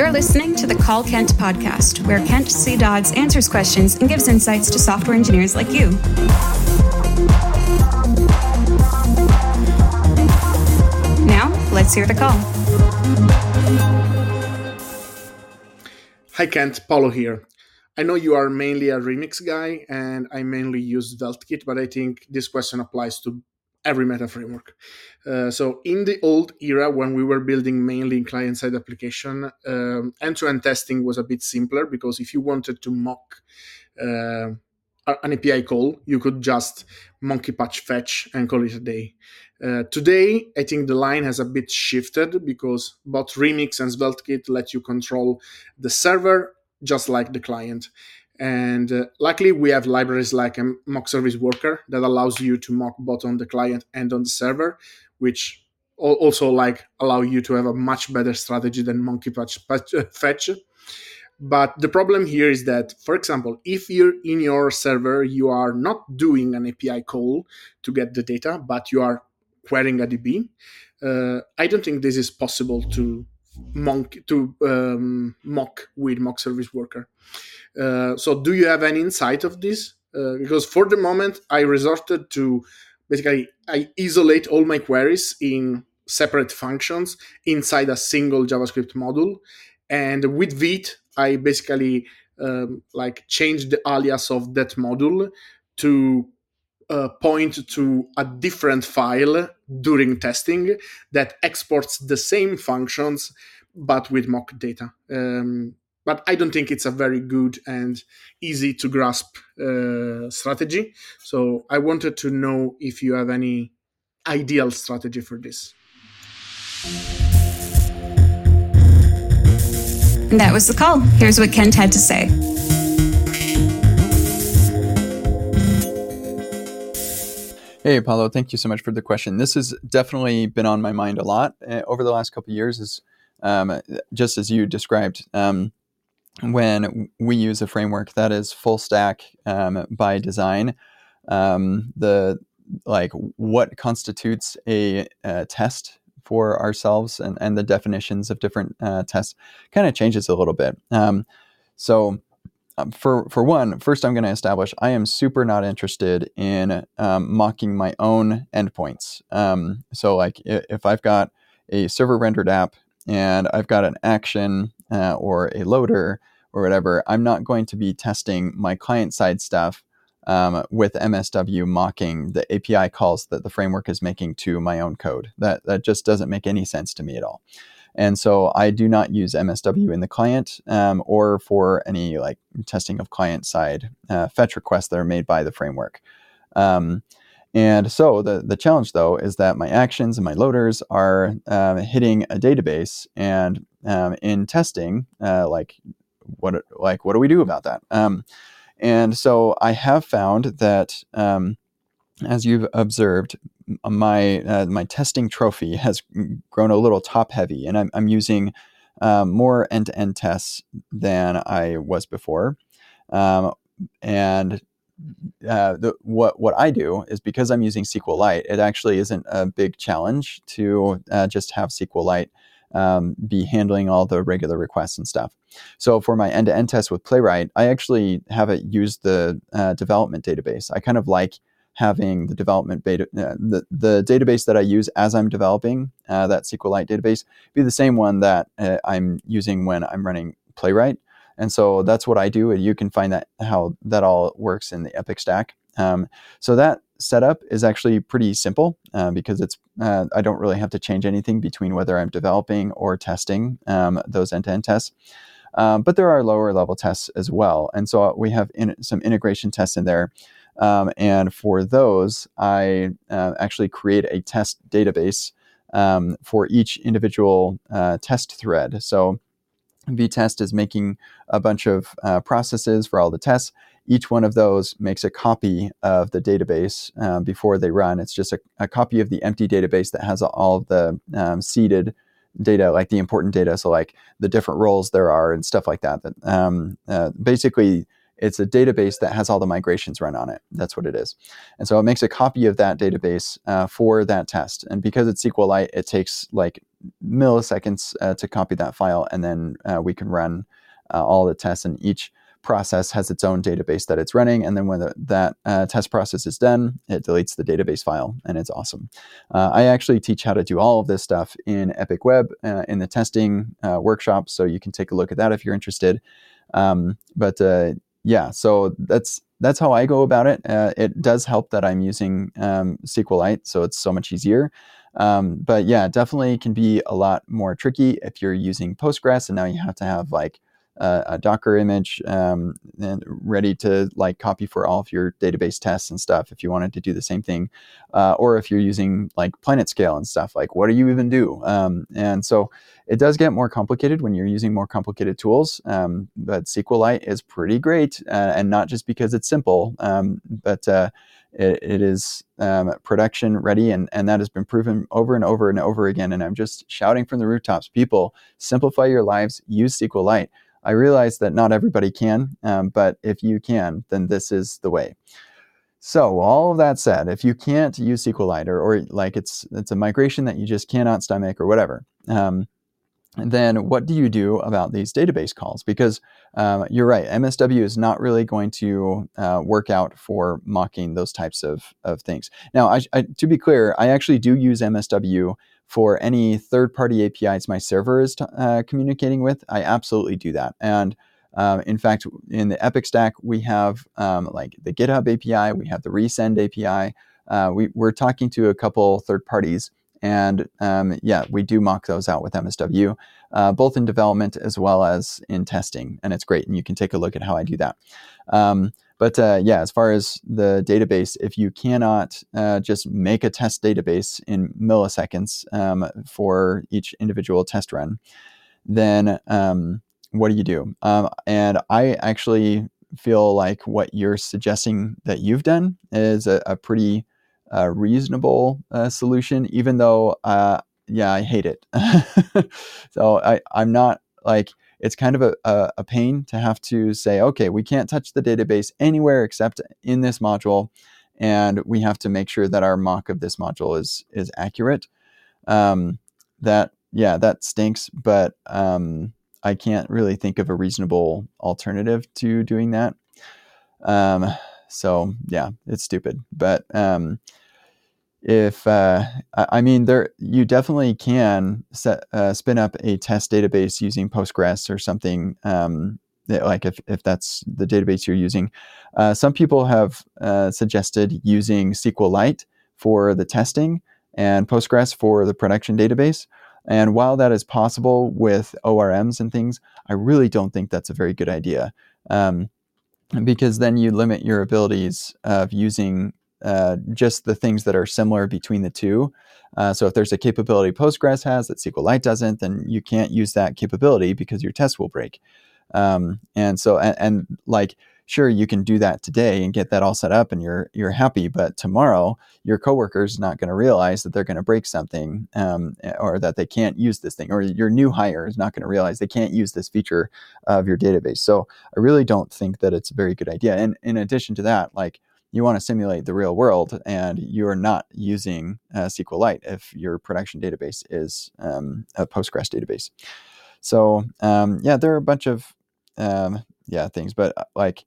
You're listening to the Call Kent podcast, where Kent C. Dodds answers questions and gives insights to software engineers like you. Now, let's hear the call. Hi Kent, Paulo here. I know you are mainly a Remix guy, and I mainly use SvelteKit, but I think this question applies to every meta framework. Uh, so in the old era, when we were building mainly client-side application, um, end-to-end testing was a bit simpler because if you wanted to mock uh, an API call, you could just monkey patch fetch and call it a day. Uh, today, I think the line has a bit shifted because both Remix and SvelteKit let you control the server just like the client. And uh, luckily, we have libraries like a mock service worker that allows you to mock both on the client and on the server, which also like allow you to have a much better strategy than monkey patch, patch fetch. But the problem here is that, for example, if you're in your server, you are not doing an API call to get the data, but you are querying a DB. Uh, I don't think this is possible to monk to um, mock with mock service worker. Uh, so, do you have any insight of this? Uh, because for the moment, I resorted to basically I isolate all my queries in separate functions inside a single JavaScript module, and with Vite, I basically um, like change the alias of that module to uh, point to a different file during testing that exports the same functions but with mock data. Um, but I don't think it's a very good and easy to grasp uh, strategy. So I wanted to know if you have any ideal strategy for this. And that was the call. Here's what Kent had to say. Hey, Paulo, thank you so much for the question. This has definitely been on my mind a lot uh, over the last couple years. Is um, just as you described, um, when we use a framework that is full stack um, by design, um, the like what constitutes a, a, test for ourselves and, and the definitions of different uh, tests kind of changes a little bit. Um, so um, for for one, first I'm going to establish I am super not interested in um, mocking my own endpoints. Um, so like if I've got a server rendered app and I've got an action uh, or a loader or whatever, I'm not going to be testing my client side stuff um, with MSW mocking the API calls that the framework is making to my own code. That that just doesn't make any sense to me at all. And so I do not use MSW in the client um, or for any like testing of client side uh, fetch requests that are made by the framework. Um, and so the, the challenge though is that my actions and my loaders are um, hitting a database and um, in testing, uh, like what like what do we do about that? Um, and so I have found that um, as you've observed, my uh, my testing trophy has grown a little top heavy, and I'm, I'm using um, more end to end tests than I was before. Um, and uh, the, what what I do is because I'm using SQLite, it actually isn't a big challenge to uh, just have SQLite um, be handling all the regular requests and stuff. So for my end-to-end test with Playwright, I actually have it use the uh, development database. I kind of like having the development beta, uh, the, the database that I use as I'm developing uh, that SQLite database be the same one that uh, I'm using when I'm running Playwright. And so that's what I do. And you can find that how that all works in the Epic stack. Um, so that setup is actually pretty simple uh, because it's uh, I don't really have to change anything between whether I'm developing or testing um, those end-to-end tests. Um, but there are lower level tests as well, and so we have in, some integration tests in there. Um, and for those, I uh, actually create a test database um, for each individual uh, test thread. So Vitest is making a bunch of uh, processes for all the tests. Each one of those makes a copy of the database um, before they run. It's just a, a, copy of the empty database that has all the um, seeded data, like the important data, so like the different roles there are and stuff like that. That um, uh, basically it's a database that has all the migrations run on it. That's what it is. And so it makes a copy of that database uh, for that test. And because it's SQLite, it takes like milliseconds uh, to copy that file, and then uh, we can run uh, all the tests. And each process has its own database that it's running. And then when the, that uh, test process is done, it deletes the database file, and it's awesome. Uh, I actually teach how to do all of this stuff in Epic Web uh, in the testing workshop, so you can take a look at that if you're interested. Um, but yeah, so that's that's how I go about it. Uh, it does help that I'm using um, SQLite, so it's so much easier. Um, but yeah, definitely can be a lot more tricky if you're using Postgres, and now you have to have like uh, a Docker image um, and ready to like copy for all of your database tests and stuff if you wanted to do the same thing, uh, or if you're using like PlanetScale and stuff like what do you even do? Um, and so it does get more complicated when you're using more complicated tools. Um, but SQLite is pretty great, uh, and not just because it's simple, um, but uh, it, it is um, production ready, and, and that has been proven over and over and over again. And I'm just shouting from the rooftops people, simplify your lives, use SQLite. I realize that not everybody can, um, but if you can, then this is the way. So all of that said, if you can't use SQLite or, or like it's it's a migration that you just cannot stomach or whatever, um, then what do you do about these database calls? Because um, you're right, MSW is not really going to uh, work out for mocking those types of, of things. Now, I, I, to be clear, I actually do use MSW for any third party APIs my server is uh, communicating with, I absolutely do that. And um, in fact, in the Epic stack, we have um, like the GitHub API, we have the Resend API. Uh, we, are talking to a couple third parties, and um, yeah, we do mock those out with MSW, uh, both in development as well as in testing, and it's great. And you can take a look at how I do that. But uh, yeah, as far as the database, if you cannot uh, just make a test database in milliseconds um, for each individual test run, then um, what do you do? Um, and I actually feel like what you're suggesting that you've done is a, a pretty uh, reasonable uh, solution, even though, uh, yeah, I hate it. so I, I'm not like it's kind of a, a, a, pain to have to say, okay, we can't touch the database anywhere except in this module, and we have to make sure that our mock of this module is is accurate. Um, that yeah, that stinks, but um, I can't really think of a reasonable alternative to doing that. Um, so yeah, it's stupid, but um, if uh, I mean there you definitely can set, uh, spin up a test database using Postgres or something um, like if, if that's the database you're using. Uh, some people have uh, suggested using SQLite for the testing and Postgres for the production database. And while that is possible with ORMs and things, I really don't think that's a very good idea. Um, because then you limit your abilities of using uh, just the things that are similar between the two. Uh, so if there's a capability Postgres has that SQLite doesn't, then you can't use that capability because your test will break. Um, and so, and, and, like, sure, you can do that today and get that all set up, and you're you're happy. But tomorrow, your coworker is not going to realize that they're going to break something, um, or that they can't use this thing, or your new hire is not going to realize they can't use this feature of your database. So I really don't think that it's a very good idea. And in addition to that, like you want to simulate the real world and you're not using uh, SQLite if your production database is um, a Postgres database. So um, yeah, there are a bunch of um, yeah things, but uh, like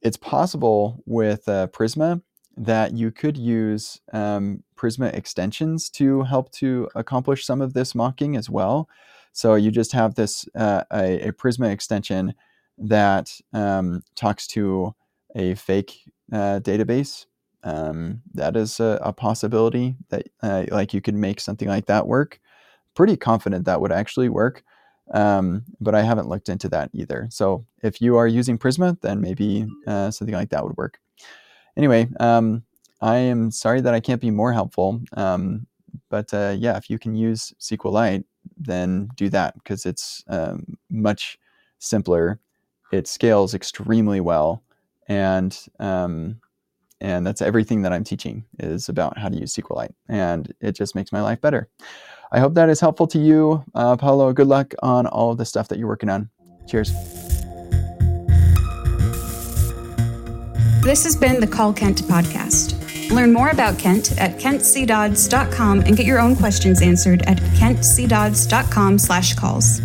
it's possible with uh, Prisma that you could use um, Prisma extensions to help to accomplish some of this mocking as well. So you just have this uh, a, a, Prisma extension that um, talks to a fake uh, database. Um, that is a, a possibility that uh, like you could make something like that work. Pretty confident that would actually work, um, but I haven't looked into that either. So if you are using Prisma, then maybe uh, something like that would work. Anyway, um, I am sorry that I can't be more helpful, um, but uh, yeah, if you can use SQLite, then do that because it's um, much simpler. It scales extremely well and um, and that's everything that I'm teaching is about how to use SQLite, and it just makes my life better. I hope that is helpful to you, uh, Paulo. Good luck on all the stuff that you're working on. Cheers. This has been the Call Kent podcast. Learn more about Kent at kentcdodds.com and get your own questions answered at kentcdodds.com slash calls.